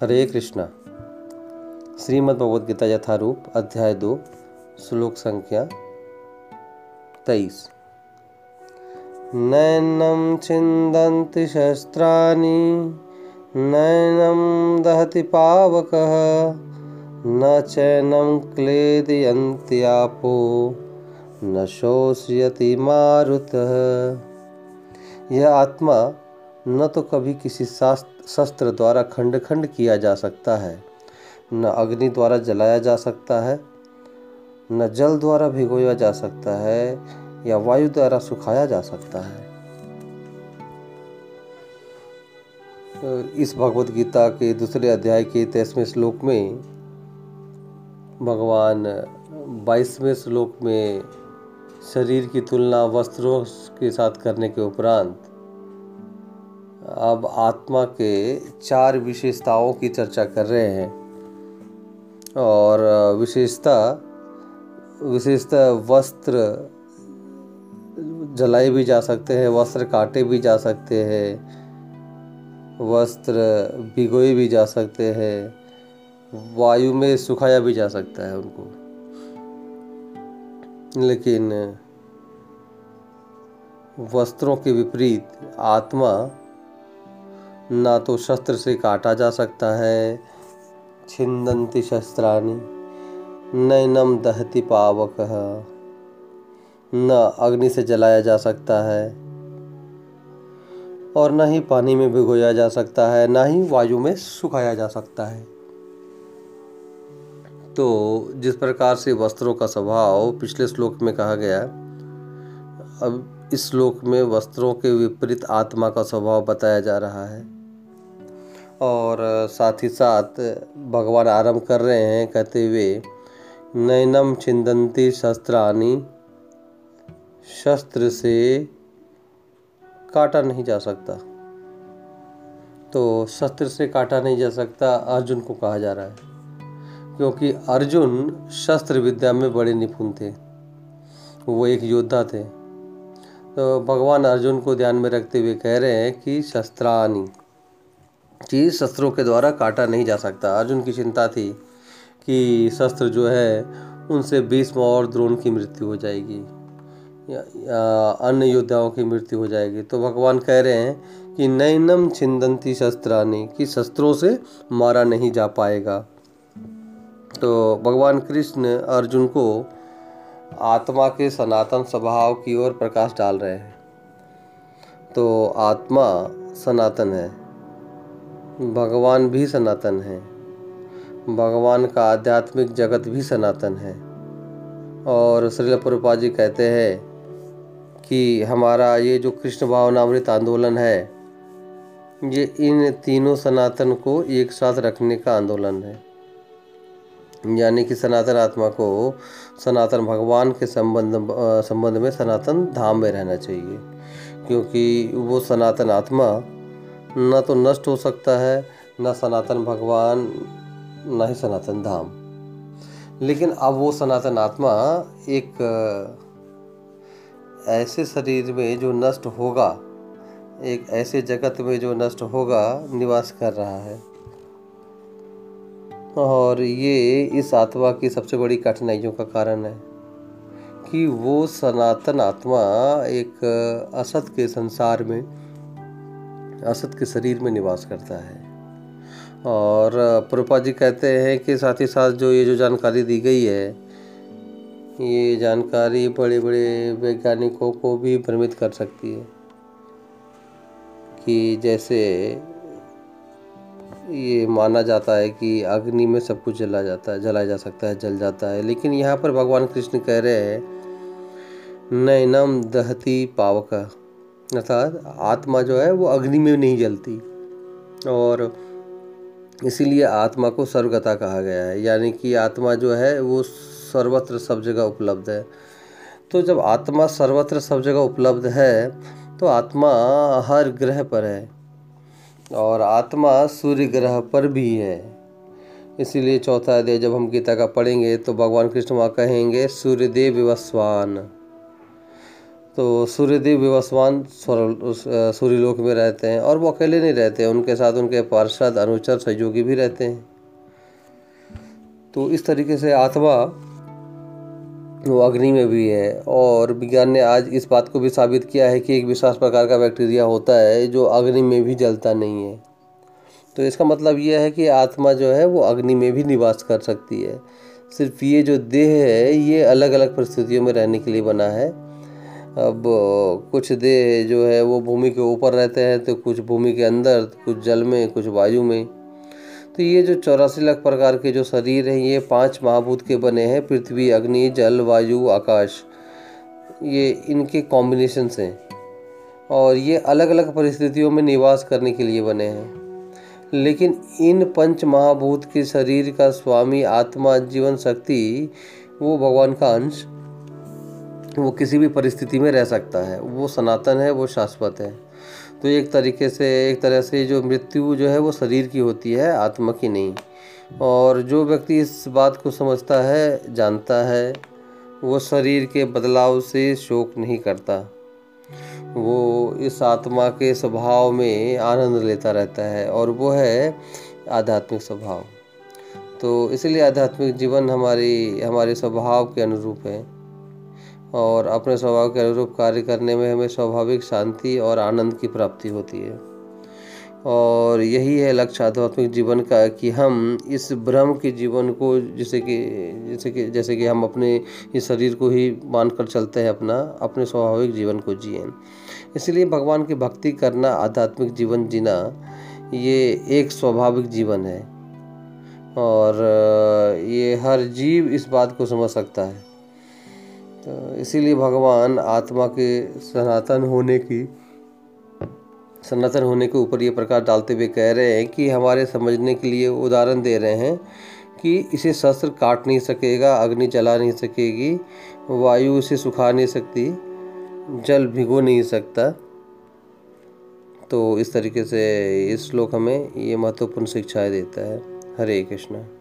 हरे कृष्णा। श्रीमद् भगवद गीता यथारूप, अध्याय दो, श्लोक संख्या तेईस। नैनं छिन्दन्ति शस्त्राणि नैनम दहति पावक, न चैनं क्लेदयन्ति आपो, न शोषयति मारुतः। यह आत्मा न तो कभी किसी शस्त्र द्वारा खंड खंड किया जा सकता है, न अग्नि द्वारा जलाया जा सकता है, न जल द्वारा भिगोया जा सकता है, या वायु द्वारा सुखाया जा सकता है। इस भगवत गीता के दूसरे अध्याय के तेईसवें श्लोक में भगवान बाईसवें श्लोक में शरीर की तुलना वस्त्रों के साथ करने के उपरांत अब आत्मा के चार विशेषताओं की चर्चा कर रहे हैं। और विशेषता विशेषता वस्त्र जलाए भी जा सकते हैं, वस्त्र काटे भी जा सकते हैं, वस्त्र भिगोए भी जा सकते हैं, वायु में सुखाया भी जा सकता है उनको। लेकिन, वस्त्रों के विपरीत आत्मा ना तो शस्त्र से काटा जा सकता है। छिंदंती शस्त्राणी, नैनम दहती पावक। न अग्नि से जलाया जा सकता है और न ही पानी में भिगोया जा सकता है, ना ही वायु में सुखाया जा सकता है। तो जिस प्रकार से वस्त्रों का स्वभाव पिछले श्लोक में कहा गया, अब इस श्लोक में वस्त्रों के विपरीत आत्मा का स्वभाव बताया जा रहा है। और साथ ही साथ भगवान आरंभ कर रहे हैं कहते हुए, नैनम छिंदंती शस्त्रानी शस्त्र से काटा नहीं जा सकता। तो शस्त्र से काटा नहीं जा सकता अर्जुन को कहा जा रहा है, क्योंकि अर्जुन शस्त्र विद्या में बड़े निपुण थे। वो एक योद्धा थे। तो भगवान अर्जुन को ध्यान में रखते हुए कह रहे हैं कि शस्त्रानी चीज़ शस्त्रों के द्वारा काटा नहीं जा सकता। अर्जुन की चिंता थी कि शस्त्र जो है उनसे भीष्म और द्रोण की मृत्यु हो जाएगी या, अन्य योद्धाओं की मृत्यु हो जाएगी। तो भगवान कह रहे हैं कि नैनम छिंदंती शस्त्रानी कि शस्त्रों से मारा नहीं जा पाएगा। तो भगवान कृष्ण अर्जुन को आत्मा के सनातन स्वभाव की ओर प्रकाश डाल रहे हैं। तो आत्मा सनातन है। भगवान भी सनातन है। भगवान का आध्यात्मिक जगत भी सनातन है। और श्रील प्रभुपा जी कहते हैं कि हमारा ये जो कृष्ण भावनामृत आंदोलन है, ये इन तीनों सनातन को एक साथ रखने का आंदोलन है। यानी कि सनातन आत्मा को सनातन भगवान के संबंध संबंध में सनातन धाम में रहना चाहिए। क्योंकि वो सनातन आत्मा न तो नष्ट हो सकता है, न सनातन भगवान, न ही सनातन धाम। लेकिन अब वो सनातन आत्मा एक, ऐसे शरीर में जो नष्ट होगा, एक ऐसे जगत में जो नष्ट होगा, निवास कर रहा है। और ये इस आत्मा की सबसे बड़ी कठिनाइयों का कारण है कि वो सनातन आत्मा एक असत के संसार में असत के शरीर में निवास करता है। और प्रभुपा जी कहते हैं कि साथ ही साथ जो ये जो जानकारी दी गई है, ये जानकारी बड़े बड़े वैज्ञानिकों को भी भ्रमित कर सकती है कि जैसे ये माना जाता है कि अग्नि में सब कुछ जला जाता है, जलाया जा सकता है, जल जाता है। लेकिन यहाँ पर भगवान कृष्ण कह रहे हैं, नैनम दहती पावका। अर्थात आत्मा जो है, वो अग्नि में नहीं जलती। और इसीलिए आत्मा को सर्वगता कहा गया है। यानी कि आत्मा जो है, वो सर्वत्र सब जगह उपलब्ध है। तो जब आत्मा सर्वत्र सब जगह उपलब्ध है तो आत्मा हर ग्रह पर है। और आत्मा सूर्य ग्रह पर भी है। इसीलिए चौथा अध्याय जब हम गीता का पढ़ेंगे तो भगवान कृष्ण वहाँ कहेंगे, सूर्यदेव वस्वान। तो सूर्यदेव विवस्वान सूर्यलोक में रहते हैं और वो अकेले नहीं रहते, उनके साथ उनके पार्षद, अनुचर, सहयोगी भी रहते हैं। तो इस तरीके से आत्मा वो अग्नि में भी है और विज्ञान ने आज इस बात को भी साबित किया है कि एक विशेष प्रकार का बैक्टीरिया होता है जो अग्नि में भी जलता नहीं है। तो इसका मतलब यह है कि आत्मा जो है वो अग्नि में भी निवास कर सकती है। सिर्फ़ ये जो देह है, ये अलग अलग परिस्थितियों में रहने के लिए बना है। अब कुछ देह जो है वो भूमि के ऊपर रहते हैं तो कुछ भूमि के अंदर, कुछ जल में, कुछ वायु में। तो ये जो चौरासी लाख प्रकार के जो शरीर हैं, ये पाँच महाभूत के बने हैं, पृथ्वी, अग्नि, जल, वायु, आकाश। ये इनके कॉम्बिनेशन हैं। और ये अलग अलग परिस्थितियों में निवास करने के लिए बने हैं। लेकिन इन पंच महाभूत के शरीर का स्वामी आत्मा, जीवन, शक्ति, वो भगवान का अंश वो किसी भी परिस्थिति में रह सकता है। वो सनातन है, वो शाश्वत है। तो एक तरीके से, एक तरह से जो मृत्यु जो है वो शरीर की होती है, आत्मा की नहीं। और जो व्यक्ति इस बात को समझता है, जानता है, वो शरीर के बदलाव से शोक नहीं करता। वो इस आत्मा के स्वभाव में आनंद लेता रहता है और वो है आध्यात्मिक स्वभाव। तो इसलिए आध्यात्मिक जीवन हमारी, हमारे स्वभाव के अनुरूप है। और अपने स्वभाव के अनुरूप कार्य करने में हमें स्वाभाविक शांति और आनंद की प्राप्ति होती है। और यही है लक्ष्य आध्यात्मिक जीवन का कि हम इस भ्रम के जीवन को जैसे कि जैसे कि जैसे कि हम अपने इस शरीर को ही मान कर चलते हैं अपना, अपने स्वाभाविक जीवन को जिए। इसलिए भगवान की भक्ति करना, आध्यात्मिक जीवन जीना, ये एक स्वाभाविक जीवन है। और ये हर जीव इस बात को समझ सकता है। तो इसीलिए भगवान आत्मा के सनातन होने की, सनातन होने के ऊपर ये प्रकार डालते हुए कह रहे हैं कि हमारे समझने के लिए उदाहरण दे रहे हैं कि इसे शस्त्र काट नहीं सकेगा, अग्नि जला नहीं सकेगी, वायु इसे सुखा नहीं सकती, जल भिगो नहीं सकता। तो इस तरीके से इस श्लोक हमें ये महत्वपूर्ण शिक्षाएँ देता है। हरे कृष्णा।